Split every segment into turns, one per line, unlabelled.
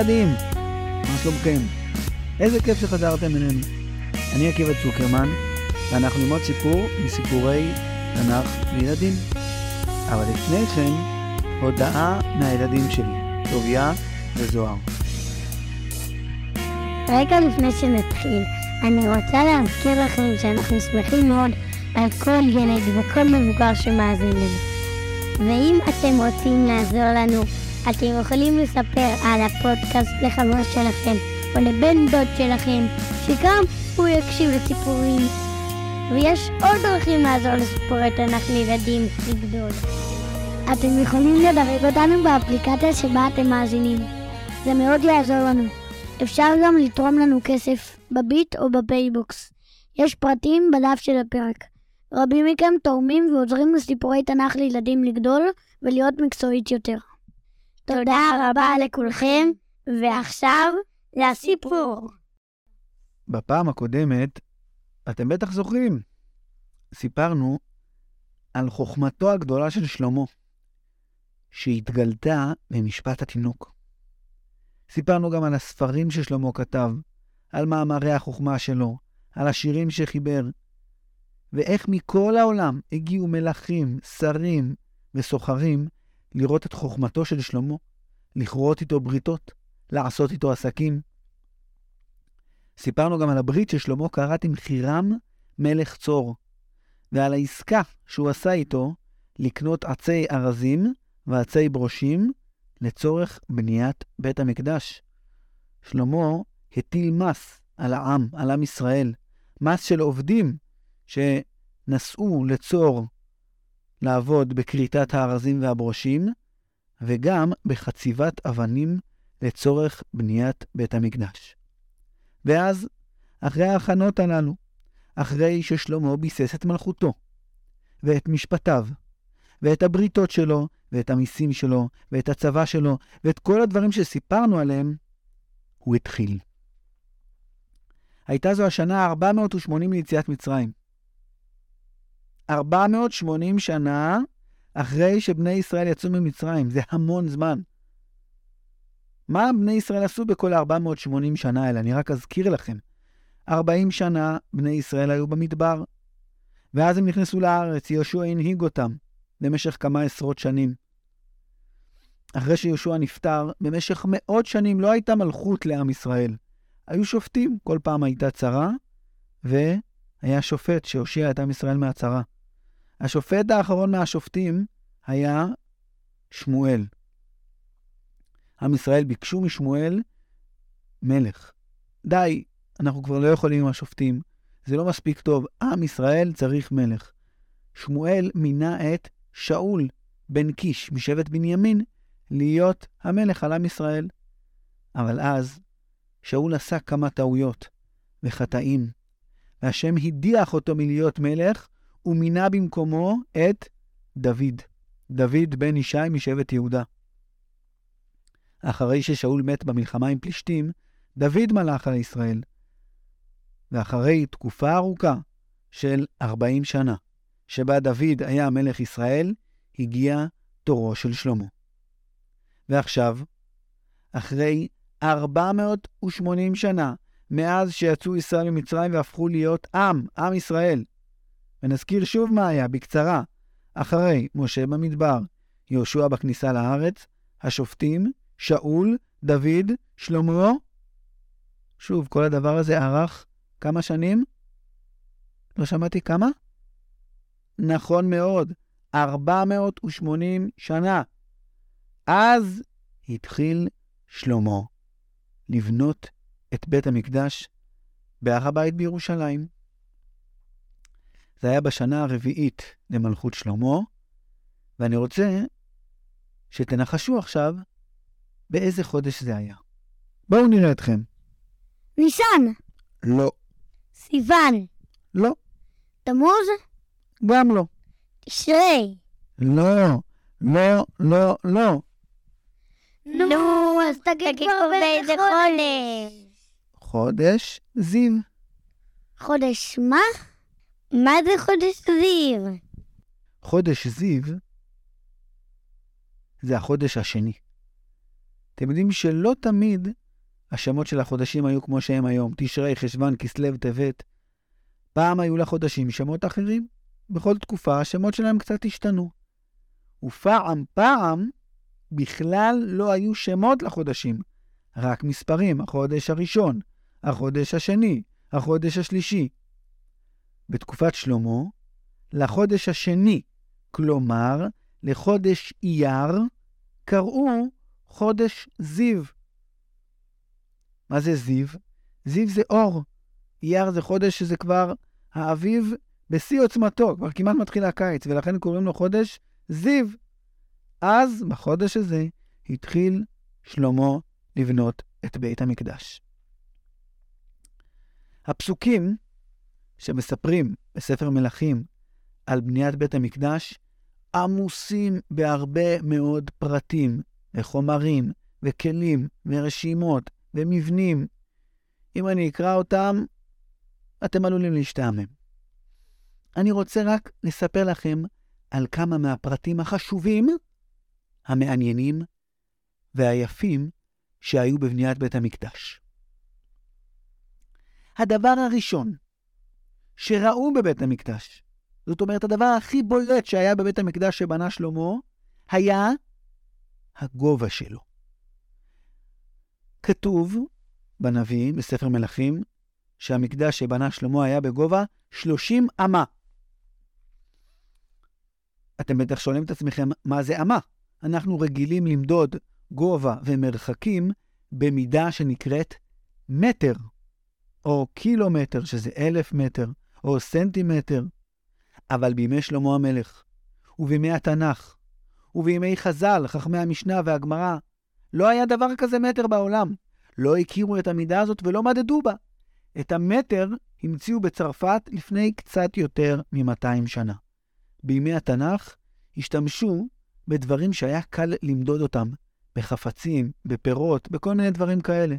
ילדים, מה שלומכם? איזה כיף שחזרתם אלינו. אני עקיבא צוקרמן, ואנחנו ללמוד סיפור מסיפורי תנ"ך לילדים. אבל לפני כן, הודעה מהילדים שלי, טוביה וזוהר.
רגע לפני שנתחיל, אני רוצה להזכיר לכם שאנחנו שמחים מאוד על כל ילד וכל מבוגר שמאזין לנו. ואם אתם רוצים לעזור לנו, אתם יכולים לספר על הפודקאסט לחבר שלכם או לבן דוד שלכם, שגם הוא יקשיב לסיפורים. ויש עוד דרכים לעזור לסיפורי תנ"ך לילדים לגדול. אתם יכולים לדרג אותנו באפליקציה שבה אתם מאזינים. זה מאוד יעזור לנו. אפשר גם לתרום לנו כסף בביט או בפייבוקס. יש פרטים בדף של הפרק. רבים מכם תורמים ועוזרים לסיפורי תנ"ך לילדים לגדול ולהיות מקצועית יותר. תודה רבה לכולכם, ועכשיו לסיפור.
בפעם הקודמת, אתם בטח זוכרים, סיפרנו על חוכמתו הגדולה של שלמה, שהתגלתה במשפט התינוק. סיפרנו גם על הספרים ששלמה כתב, על מאמרי החוכמה שלו, על השירים שחיבר, ואיך מכל העולם הגיעו מלכים, שרים וסוחרים לראות את חוכמתו של שלמה, לכרות איתו בריתות, לעשות איתו עסקים. סיפרנו גם על הברית ששלמה כרת עם חירם מלך צור, ועל העסקה שהוא עשה איתו לקנות עצי ארזים ועצי ברושים לצורך בניית בית המקדש. שלמה הטיל מס על העם, על עם ישראל, מס של עובדים שנסעו לצור לעבוד בכריתת הארזים והברושים, וגם בחציבת אבנים לצורך בניית בית המקדש. ואז, אחרי ההכנות הללו, אחרי ששלמה ביסס את מלכותו, ואת משפטיו, ואת הבריתות שלו, ואת המיסים שלו, ואת הצבא שלו, ואת כל הדברים שסיפרנו עליהם, הוא התחיל. הייתה זו השנה ה-480 ליציאת מצרים. 480 שנה אחרי שבני ישראל יצאו ממצרים, זה המון זמן. מה בני ישראל עשו בכל ה-480 שנה האלה? אני רק אזכיר לכם. 40 שנה בני ישראל היו במדבר, ואז הם נכנסו לארץ, יהושע הנהיג אותם במשך כמה עשרות שנים. אחרי שיהושע נפטר, במשך מאות שנים לא הייתה מלכות לעם ישראל. היו שופטים, כל פעם הייתה צרה, והיה שופט שהושיע את עם ישראל מהצרה. השופט האחרון מהשופטים היה שמואל. עם ישראל ביקשו משמואל מלך. די, אנחנו כבר לא יכולים עם השופטים, זה לא מספיק טוב, עם ישראל צריך מלך. שמואל מינה את שאול בן קיש משבט בנימין להיות המלך על עם ישראל. אבל אז שאול עשה כמה טעויות וחטאים, והשם הדיח אותו מלהיות מלך, ומינה במקומו את דוד, דוד בן ישי משבט יהודה. אחרי ששאול מת במלחמה עם פלישתים, דוד מלך על ישראל. ואחרי תקופה ארוכה של 40 שנה, שבה דוד היה מלך ישראל, הגיע תורו של שלמה. ועכשיו, אחרי 480 שנה מאז שיצאו ישראל ממצרים והפכו להיות עם, עם ישראל. ונזכיר שוב מה היה, בקצרה. אחרי משה במדבר, יהושע בכניסה לארץ, השופטים, שאול, דוד, שלמה. שוב, כל הדבר הזה ארך כמה שנים? לא שמעתי כמה? נכון מאוד, 480 שנה. אז התחיל שלמה לבנות את בית המקדש בהר הבית בירושלים. זה היה בשנה הרביעית למלכות שלמה, ואני רוצה שתנחשו עכשיו באיזה חודש זה היה. בואו נראה אתכם.
ניסן,
לא.
סיוון,
לא.
תמוז,
גם לא.
תשרי.
לא. לא, לא, לא.
נו, אז תגיד כבר באיזה חודש.
חודש זיו.
חודש מה? מה זה חודש זיו?
חודש זיו זה החודש השני. אתם יודעים שלא תמיד השמות של החודשים היו כמו שהם היום, תשרי, חשוון, כסלו, טבת. פעם היו לחודשים שמות אחרים. בכל תקופה השמות שלהם קצת השתנו. ופעם פעם בכלל לא היו שמות לחודשים, רק מספרים, החודש הראשון, החודש השני, החודש השלישי. בתקופת שלמה, לחודש השני, כלומר לחודש אייר, קראו חודש זיו. מה זה זיו? זיו זה אור. אייר זה חודש שזה כבר האביב בשיא עוצמתו, כבר כמעט מתחיל הקיץ, ולכן קוראים לו חודש זיו. אז, בחודש הזה, התחיל שלמה לבנות את בית המקדש. הפסוקים שמספרים בספר מלכים על בניית בית המקדש עמוסים בהרבה מאוד פרטים וחומרים וכלים ורשימות ומבנים. אם אני אקרא אותם, אתם עלולים להשתעמם. אני רוצה רק לספר לכם על כמה מהפרטים החשובים, המעניינים והיפים שהיו בבניית בית המקדש. הדבר הראשון שראו בבית המקדש, זאת אומרת, הדבר הכי בולט שהיה בבית המקדש שבנה שלמה, היה הגובה שלו. כתוב בנביא, בספר מלכים, שהמקדש שבנה שלמה היה בגובה 30 אמה. אתם בטח שואלים את עצמכם, מה זה אמה? אנחנו רגילים למדוד גובה ומרחקים במידה שנקראת מטר, או קילומטר, שזה אלף מטר, או סנטימטר. אבל בימי שלמה המלך, ובימי התנ"ך, ובימי חז"ל, חכמי המשנה והגמרא, לא היה דבר כזה מטר בעולם. לא הכירו את המידה הזאת ולא מדדו בה. את המטר המציאו בצרפת לפני קצת יותר מ-200 שנה. בימי התנ"ך השתמשו בדברים שהיה קל למדוד אותם, בחפצים, בפירות, בכל מיני דברים כאלה.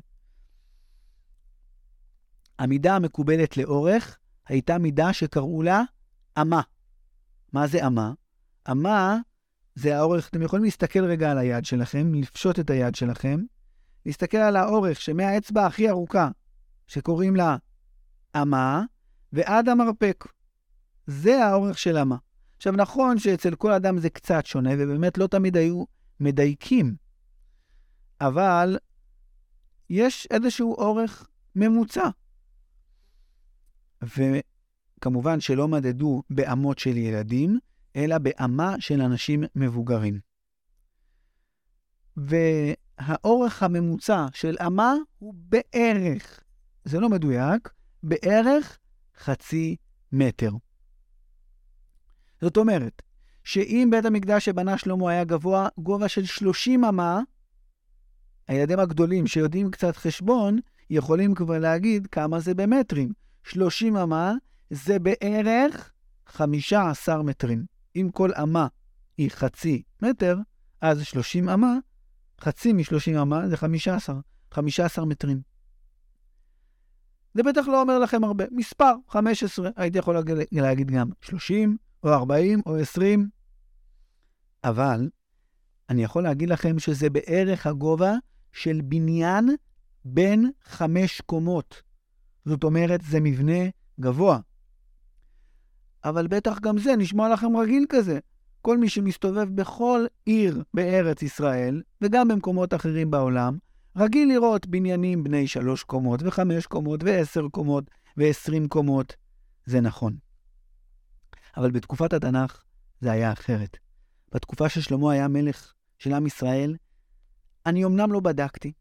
המידה המקובלת לאורך הייתה מידה שקראו לה אמה. מה זה אמה? אמה זה האורך, אתם יכולים להסתכל רגע על היד שלכם, לפשוט את היד שלכם, להסתכל על האורך שמהאצבע הכי ארוכה, שקוראים לה אמה, ועד המרפק. זה האורך של אמה. עכשיו, נכון שאצל כל אדם זה קצת שונה, ובאמת לא תמיד היו מדייקים, אבל יש איזשהו אורך ממוצע. וכמובן שלא מדדו באמות של ילדים, אלא באמה של אנשים מבוגרים. והאורך הממוצע של אמה הוא בערך, זה לא מדויק, בערך חצי מטר. זאת אומרת, שאם בית המקדש שבנה שלמה היה גבוה גובה של 30 אמה, הילדים הגדולים שיודעים קצת חשבון, יכולים כבר להגיד כמה זה במטרים. 30 אמה זה בערך 15 מטרים. אם כל אמה היא חצי מטר, אז 30 אמה, חצי מ-30 אמה זה 15, 15 מטרים. זה בטח לא אומר לכם הרבה. מספר, 15, הייתי יכול להגיד גם 30, או 40, או 20. אבל אני יכול להגיד לכם שזה בערך הגובה של בניין בין חמש קומות. זאת אומרת, זה מבנה גבוה. אבל בטח גם זה נשמע לכם רגיל כזה. כל מי שמסתובב בכל עיר בארץ ישראל, וגם במקומות אחרים בעולם, רגיל לראות בניינים בני שלוש קומות, וחמש קומות, ועשר קומות, ועשרים קומות. זה נכון. אבל בתקופת התנ"ך זה היה אחרת. בתקופה ששלמה היה מלך של עם ישראל, אני אמנם לא בדקתי,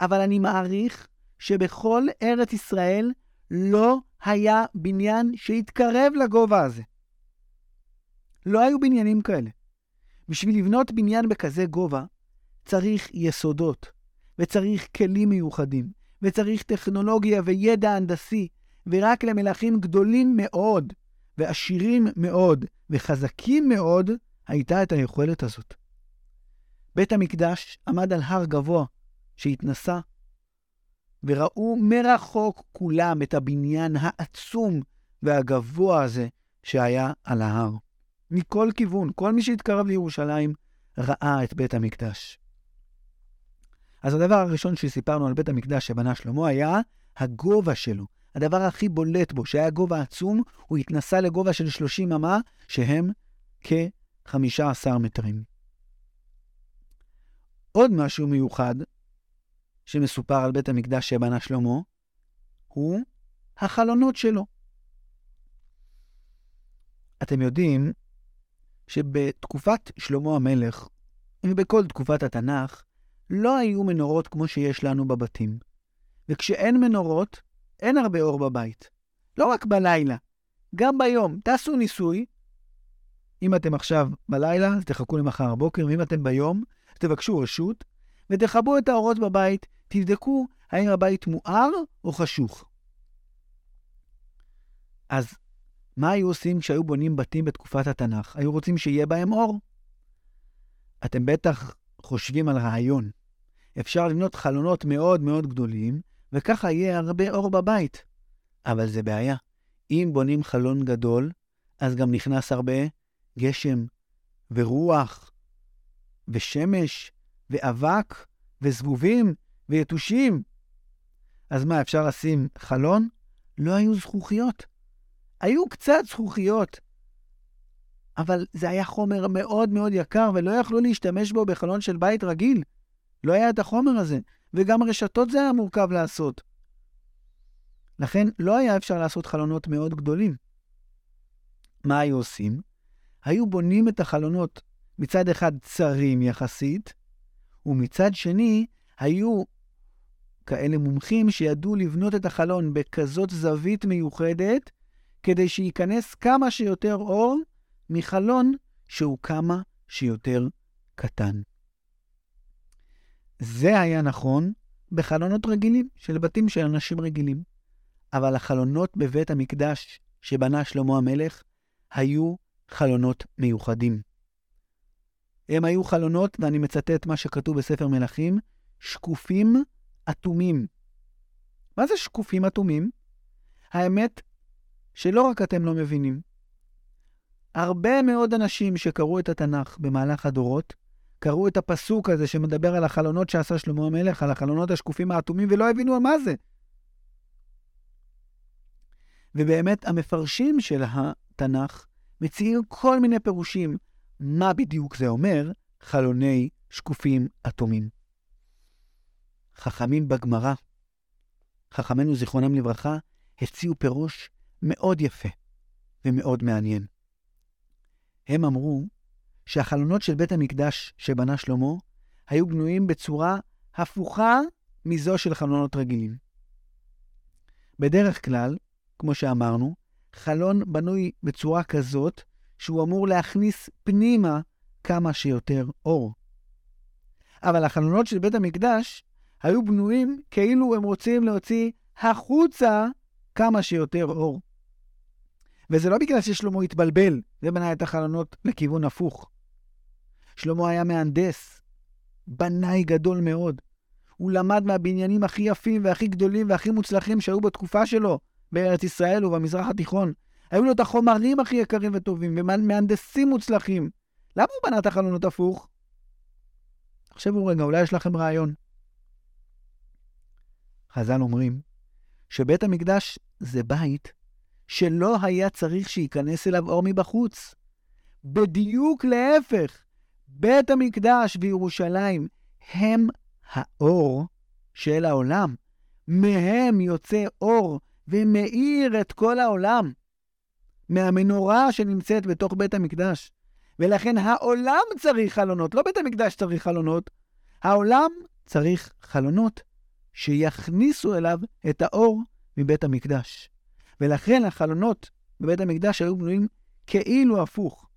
אבל אני מעריך שבכל ארץ ישראל לא היה בניין שהתקרב לגובה הזה. לא היו בניינים כאלה. בשביל לבנות בניין בכזה גובה, צריך יסודות, וצריך כלים מיוחדים, וצריך טכנולוגיה וידע הנדסי, ורק למלכים גדולים מאוד, ועשירים מאוד, וחזקים מאוד, הייתה את היכולת הזאת. בית המקדש עמד על הר גבוה שהתנסה וראו מרחוק כולם את הבניין העצום והגבוה הזה שהיה על ההר. מכל כיוון, כל מי שהתקרב לירושלים ראה את בית המקדש. אז הדבר הראשון שסיפרנו על בית המקדש שבנה שלמה היה הגובה שלו. הדבר הכי בולט בו, שהיה גובה עצום, הוא התנסה לגובה של 30 אמה, שהם כ-15 מטרים. עוד משהו מיוחד שמסופר על בית המקדש שבנה שלמה, הוא החלונות שלו. אתם יודעים שבתקופת שלמה המלך, ובכל תקופת התנ"ך, לא היו מנורות כמו שיש לנו בבתים. וכשאין מנורות, אין הרבה אור בבית. לא רק בלילה, גם ביום. תעשו ניסוי. אם אתם עכשיו בלילה, אז תחכו למחר הבוקר, ואם אתם ביום, תבקשו רשות, ותכבו את האורות בבית, תבדקו האם הבית מואר או חשוך. אז מה היו עושים כשהיו בונים בתים בתקופת התנ"ך? היו רוצים שיהיה בהם אור. אתם בטח חושבים על רעיון. אפשר לבנות חלונות מאוד מאוד גדולים, וככה יהיה הרבה אור בבית. אבל זה בעיה. אם בונים חלון גדול, אז גם נכנס הרבה גשם, ורוח, ושמש, ואבק, וזבובים, ויתושים. אז מה, אפשר לשים חלון? לא היו זכוכיות. היו קצת זכוכיות, אבל זה היה חומר מאוד מאוד יקר, ולא יכלו להשתמש בו בחלון של בית רגיל. לא היה את החומר הזה, וגם רשתות זה היה מורכב לעשות. לכן לא היה אפשר לעשות חלונות מאוד גדולים. מה היו עושים? היו בונים את החלונות מצד אחד צרים יחסית, ומצד שני היו כאלה מומחים שידעו לבנות את החלון בכזאת זווית מיוחדת, כדי שייכנס כמה שיותר אור מחלון שהוא כמה שיותר קטן. זה היה נכון בחלונות רגילים, של בתים של אנשים רגילים. אבל החלונות בבית המקדש שבנה שלמה המלך היו חלונות מיוחדים. הם היו חלונות, ואני מצטט מה שכתוב בספר מלכים, שקופים אטומים. מה זה שקופים אטומים? האמת שלא רק אתם לא מבינים. הרבה מאוד אנשים שקראו את התנ"ך במהלך הדורות, קראו את הפסוק הזה שמדבר על החלונות שעשה שלמה המלך, על החלונות השקופים האטומים, ולא הבינו על מה זה. ובאמת, המפרשים של התנ"ך מציעים כל מיני פירושים מה בדיוק זה אומר חלוני שקופים אטומים. חכמים בגמרא, חכמינו זיכרונם לברכה, הציעו פירוש מאוד יפה ומאוד מעניין. הם אמרו שהחלונות של בית המקדש שבנה שלמה היו בנויים בצורה הפוכה מזו של חלונות רגילים. בדרך כלל, כמו שאמרנו, חלון בנוי בצורה כזאת שהוא אמור להכניס פנימה כמה שיותר אור. אבל החלונות של בית המקדש היו בנויים כאילו הם רוצים להוציא החוצה כמה שיותר אור. וזה לא בגלל ששלמה התבלבל ובנה את החלונות לכיוון הפוך. שלמה היה מהנדס, בנאי גדול מאוד. הוא למד מהבניינים הכי יפים והכי גדולים והכי מוצלחים שהיו בתקופה שלו, בארץ ישראל ובמזרח התיכון. היו לו את החומרים הכי יקרים וטובים, ומהנדסים מוצלחים. למה הוא בנה את החלונות הפוך? תחשבו רגע, אולי יש לכם רעיון. חז"ל אומרים שבית המקדש זה בית שלא היה צריך שייכנס אליו אור מבחוץ. בדיוק להפך, בית המקדש וירושלים הם האור של העולם. מהם יוצא אור ומאיר את כל העולם. מהמנורה שנמצאת בתוך בית המקדש. ולכן העולם צריך חלונות, לא בית המקדש צריך חלונות. העולם צריך חלונות שיכניסו אליו את האור מבית המקדש. ולכן החלונות בבית המקדש היו בנויים כאילו הפוך,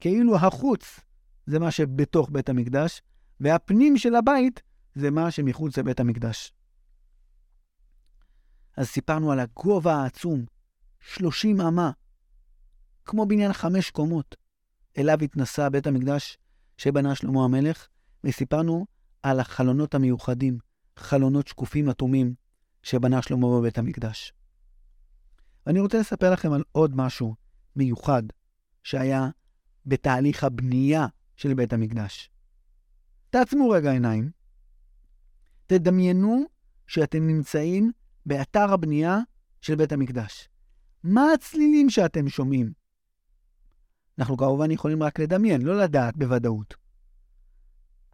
כאילו החוץ זה מה שבתוך בית המקדש, והפנים של הבית זה מה שמחוץ לבית המקדש. אז סיפרנו על הגובה העצום, 30 אמה, כמו בניין חמש קומות. אליו התנסה בית המקדש שבנה שלמה המלך, וסיפרנו על החלונות המיוחדים, חלונות שקופים אטומים, שבנה שלמה בבית המקדש. ואני רוצה לספר לכם על עוד משהו מיוחד שהיה בתהליך הבנייה של בית המקדש. תעצמו רגע עיניים, תדמיינו שאתם נמצאים באתר הבנייה של בית המקדש. מה הצלילים שאתם שומעים? אנחנו כמובן יכולים רק לדמיין, לא לדעת בוודאות.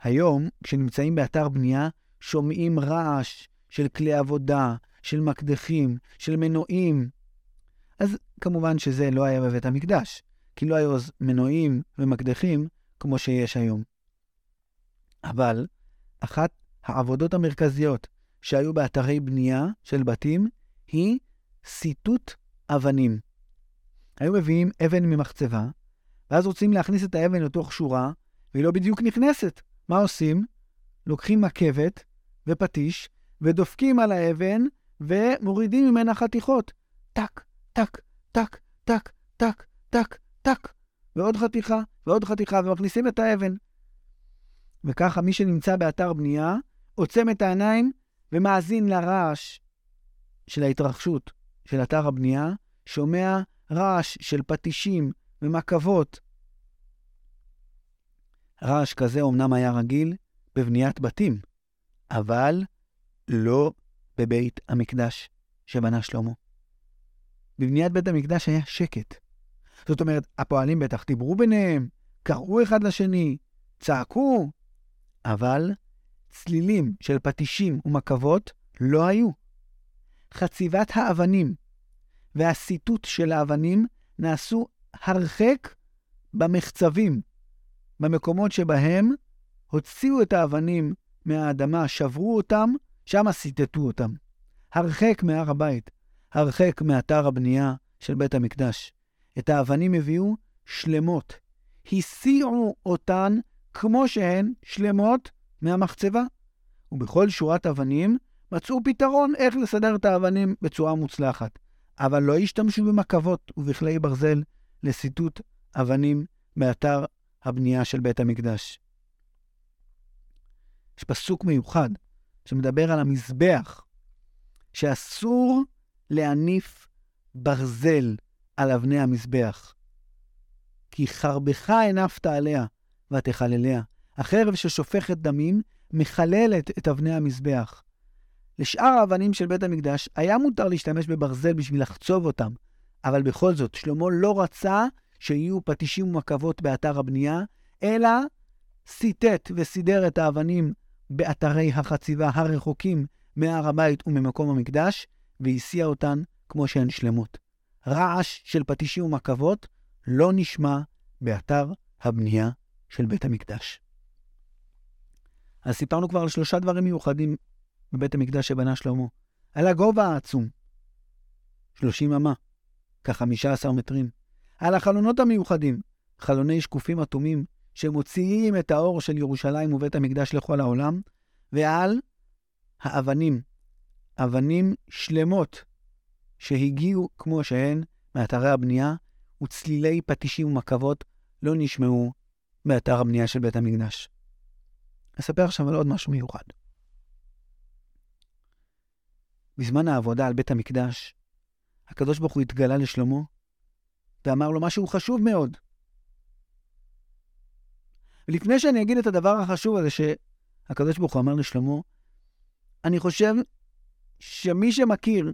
היום, כשנמצאים באתר בנייה, שומעים רעש של כלי עבודה, של מקדחים, של מנועים. אז כמובן שזה לא היה בבית המקדש, כי לא היו אז מנועים ומקדחים כמו שיש היום. אבל אחת העבודות המרכזיות שהיו באתרי בנייה של בתים היא סיטוט אבנים. היו מביאים אבן ממחצבה, ואז רוצים להכניס את האבן לתוך שורה, והיא לא בדיוק נכנסת. מה עושים? לוקחים מקבת ופטיש, ודופקים על האבן, ומורידים ממנה חתיכות. טק, טק, טק, טק, טק, טק, טק, ועוד חתיכה, ועוד חתיכה, ומכניסים את האבן. וככה מי שנמצא באתר בנייה, עוצם את העיניים ומאזין לרעש של ההתרחשות של אתר הבנייה, שומע רעש של פטישים ומקבות. רעש כזה אומנם היה רגיל בבניית בתים, אבל לא בבית המקדש שבנה שלמה. בבניית בית המקדש היה שקט. זאת אומרת, הפועלים בטח דיברו ביניהם, קראו אחד לשני, צעקו, אבל צלילים של פטישים ומקבות לא היו. חציבת האבנים והסיטוט של האבנים נעשו הרחק במחצבים, במקומות שבהם הוציאו את האבנים מהאדמה, שברו אותם, שם סיטטו אותם. הרחק מהר הבית, הרחק מאתר הבנייה של בית המקדש. את האבנים הביאו שלמות. הסיעו אותן כמו שהן שלמות מהמחצבה. ובכל שורת אבנים מצאו פתרון איך לסדר את האבנים בצורה מוצלחת. אבל לא השתמשו במקבות ובכלי ברזל לסיטוט אבנים באתר הבנייה של בית המקדש. יש פסוק מיוחד שמדבר על המזבח, שאסור להניף ברזל על אבני המזבח. כי חרבך הנפת עליה ותחלליה. החרב ששופכת דמים מחללת את אבני המזבח. לשאר האבנים של בית המקדש היה מותר להשתמש בברזל בשביל לחצוב אותם, אבל בכל זאת, שלמה לא רצה שיהיו פטישים ומקבות באתר הבנייה, אלא סיטט וסידר את האבנים באתרי החציבה הרחוקים מהר הבית וממקום המקדש, והסיע אותן כמו שהן שלמות. רעש של פטישים ומקבות לא נשמע באתר הבנייה של בית המקדש. אז סיפרנו כבר על שלושה דברים מיוחדים בבית המקדש שבנה שלמה. על הגובה העצום, 30 אמה, כ-15 מטרים. על החלונות המיוחדים, חלוני שקופים אטומים, שמוציאים את האור של ירושלים ובית המקדש לכל העולם, ועל האבנים, אבנים שלמות שהגיעו כמו שהן מאתרי הבנייה, וצלילי פטישים ומקבות לא נשמעו באתר הבנייה של בית המקדש. אספר עכשיו על עוד משהו מיוחד. בזמן העבודה על בית המקדש, הקדוש ברוך הוא התגלה לשלמה ואמר לו משהו חשוב מאוד. ולפני שאני אגיד את הדבר החשוב הזה שהקדוש ברוך הוא אמר לשלמה, אני חושב שמי שמכיר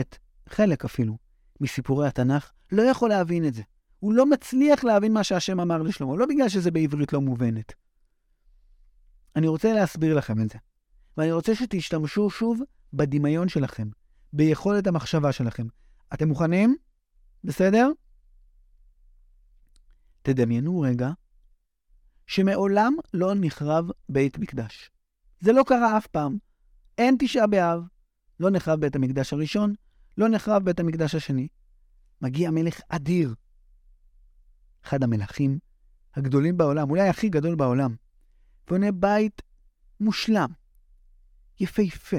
את חלק אפילו מסיפורי התנ"ך, לא יכול להבין את זה. הוא לא מצליח להבין מה שהשם אמר לשלמה, לא בגלל שזה בעברית לא מובנת. אני רוצה להסביר לכם את זה, ואני רוצה שתשתמשו שוב בדמיון שלכם, ביכולת המחשבה שלכם. אתם מוכנים? בסדר? תדמיינו רגע שמעולם לא נחרב בית מקדש. זה לא קרה אף פעם. אין תשעה באב, לא נחרב בית המקדש הראשון, לא נחרב בית המקדש השני. מגיע מלך אדיר, אחד המלכים הגדולים בעולם, אולי הכי גדול בעולם, בונה בית מושלם, יפהפה,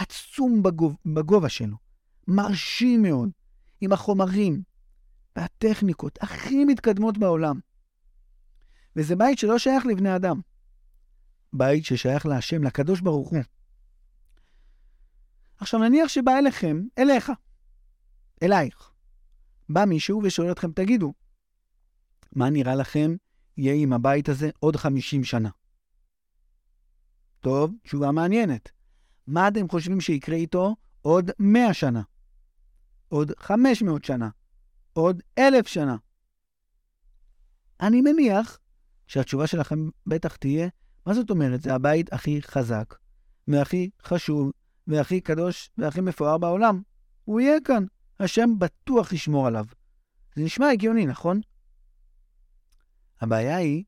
עצום בגוב, בגובה שלו, מרשים מאוד, עם החומרים והטכניקות הכי מתקדמות בעולם. וזה בית שלא שייך לבני אדם, בית ששייך להשם, לקדוש ברוך הוא. עכשיו נניח שבא אליכם, אליך, אלייך, בא מישהו ושואל אתכם, תגידו, מה נראה לכם יהיה עם הבית הזה עוד 50 שנה? טוב, תשובה מעניינת. מה אתם חושבים שיקרה איתו עוד 100 שנה? עוד 500 שנה? עוד 1,000 שנה? אני מניח שהתשובה שלכם בטח תהיה, מה זאת אומרת? זה הבית הכי חזק, והכי חשוב, והכי קדוש, והכי מפואר בעולם. הוא יהיה כאן. השם בטוח ישמור עליו. זה נשמע הגיוני, נכון? הבעיה היא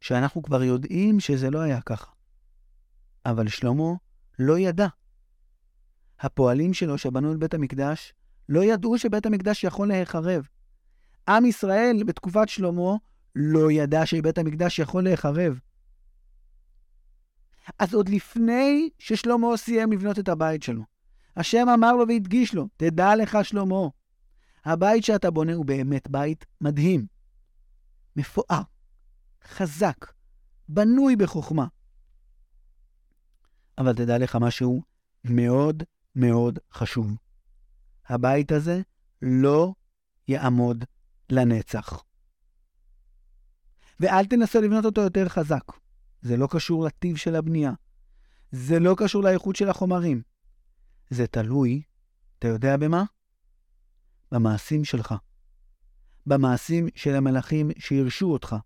שאנחנו כבר יודעים שזה לא היה ככה. אבל שלמה לא ידע. הפועלים שלו שבנו את בית המקדש לא ידעו שבית המקדש יכול להיחרב. עם ישראל בתקופת שלמה לא ידע שבית המקדש יכול להיחרב. אז עוד לפני ששלמה סיים לבנות את הבית שלו, השם אמר לו והדגיש לו, תדע לך שלמה, הבית שאתה בונה הוא באמת בית מדהים, מפואר, חזק, בנוי בחוכמה. אבל תדע לך משהו מאוד מאוד חשוב. הבית הזה לא יעמוד לנצח. ואל תנסה לבנות אותו יותר חזק. זה לא קשור לטיב של הבנייה. זה לא קשור לאיכות של החומרים. זה תלוי, אתה יודע במה? במעשים שלך. במעשים של המלאכים שהרשו אותך.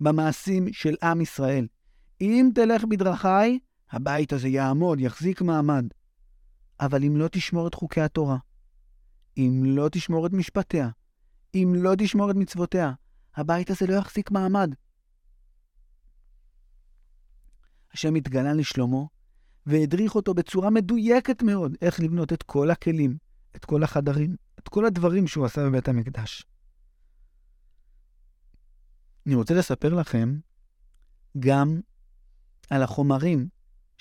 במעשים של עם ישראל. אם תלך בדרכיי, הבית הזה יעמוד, יחזיק מעמד. אבל אם לא תשמור את חוקי התורה, אם לא תשמור את משפטיה, אם לא תשמור את מצוותיה, הבית הזה לא יחזיק מעמד. השם התגלה לשלמה והדריך אותו בצורה מדויקת מאוד איך לבנות את כל הכלים, את כל החדרים, את כל הדברים שהוא עשה בבית המקדש. אני רוצה לספר לכם גם על החומרים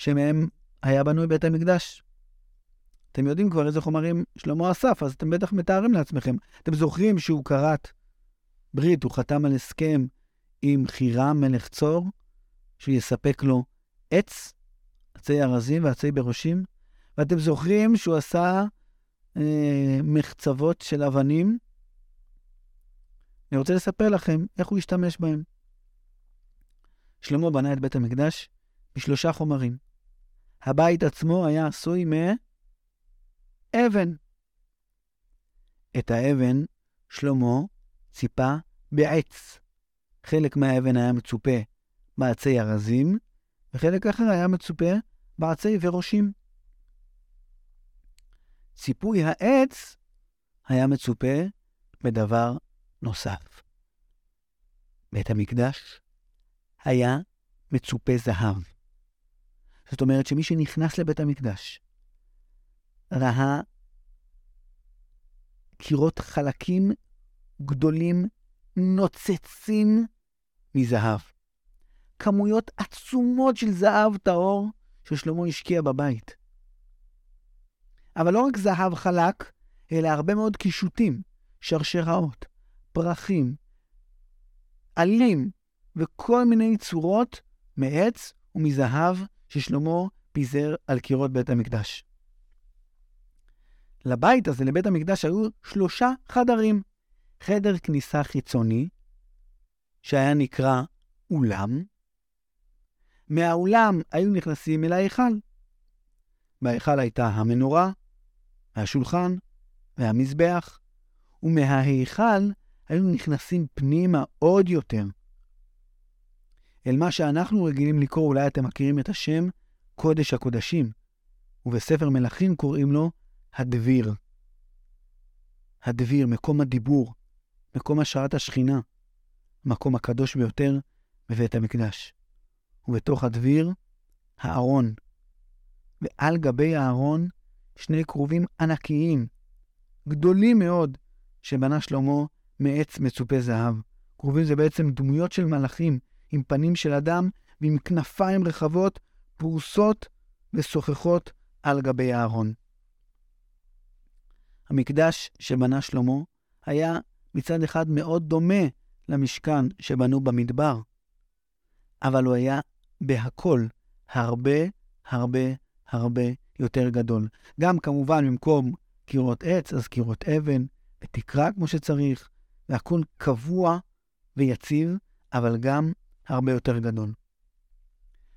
שמהם היה בנוי בית המקדש. אתם יודעים כבר איזה חומרים שלמה אסף, אז אתם בטח מתארים לעצמכם. אתם זוכרים שהוא כרת ברית, הוא חתם על הסכם עם חירם מלך צור, שיספק לו עץ, עצי ארזים ועצי בראשים, ואתם זוכרים שהוא עשה אה, מחצבות של אבנים? אני רוצה לספר לכם איך הוא השתמש בהם. שלמה בנה את בית המקדש בשלושה חומרים. הבית עצמו היה עשוי מאבן. את האבן שלמה ציפה בעץ. חלק מהאבן היה מצופה בעצי ארזים, וחלק אחר היה מצופה בעצי וראשים. ציפוי העץ היה מצופה בדבר נוסף. בית המקדש היה מצופה זהב. זאת אומרת שמי שנכנס לבית המקדש ראה קירות חלקים גדולים נוצצים מזהב. כמויות עצומות של זהב טהור ששלמה השקיע בבית. אבל לא רק זהב חלק, אלא הרבה מאוד קישוטים, שרשראות, פרחים, עלים וכל מיני צורות מעץ ומזהב ששלמה פיזר על קירות בית המקדש. לבית הזה, לבית המקדש, היו שלושה חדרים. חדר כניסה חיצוני, שהיה נקרא אולם. מהאולם היו נכנסים אל ההיכל. בהיכל הייתה המנורה, השולחן והמזבח, ומההיכל היו נכנסים פנימה עוד יותר. אל מה שאנחנו רגילים לקרוא, אולי אתם מכירים את השם קודש הקודשים, ובספר מלכים קוראים לו הדביר. הדביר, מקום הדיבור, מקום השראת השכינה, המקום הקדוש ביותר בבית המקדש. ובתוך הדביר, הארון. ועל גבי הארון, שני כרובים ענקיים, גדולים מאוד, שבנה שלמה מעץ מצופה זהב. כרובים זה בעצם דמויות של מלאכים, עם פנים של אדם ועם כנפיים רחבות, פרוסות ושוחחות על גבי הארון. המקדש שבנה שלמה היה מצד אחד מאוד דומה למשכן שבנו במדבר, אבל הוא היה בהכל הרבה הרבה הרבה יותר גדול. גם כמובן במקום קירות עץ, אז קירות אבן, ותקרה כמו שצריך, והכול קבוע ויציב, אבל גם הרבה יותר גדול.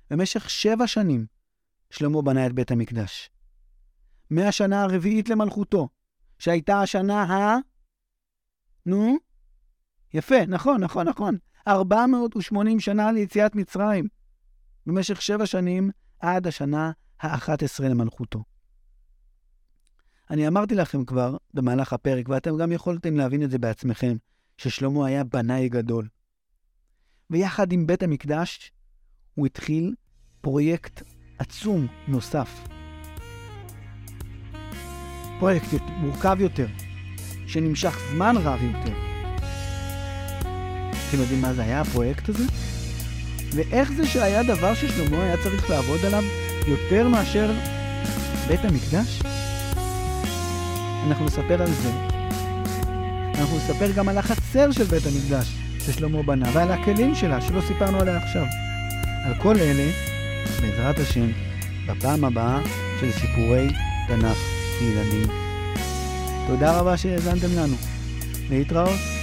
במשך שבע שנים שלמה בנה את בית המקדש. מהשנה הרביעית למלכותו, שהייתה השנה ה... נו? יפה, נכון, נכון, נכון. 480 שנה ליציאת מצרים. במשך שבע שנים עד השנה ה-11 למלכותו. אני אמרתי לכם כבר במהלך הפרק, ואתם גם יכולתם להבין את זה בעצמכם, ששלמה היה בנאי גדול. ויחד עם בית המקדש, הוא התחיל פרויקט עצום נוסף. פרויקט מורכב יותר, שנמשך זמן רב יותר. אתם יודעים מה זה היה הפרויקט הזה? ואיך זה שהיה דבר ששלמה היה צריך לעבוד עליו יותר מאשר בית המקדש? אנחנו נספר על זה. אנחנו נספר גם על החצר של בית המקדש ששלמה בנה, ועל הכלים שלה שלא סיפרנו עליה עכשיו. על כל אלה, בעזרת השם, בפעם הבאה של סיפורי תנ"ך לילדים. תודה רבה שהאזנתם לנו. להתראות.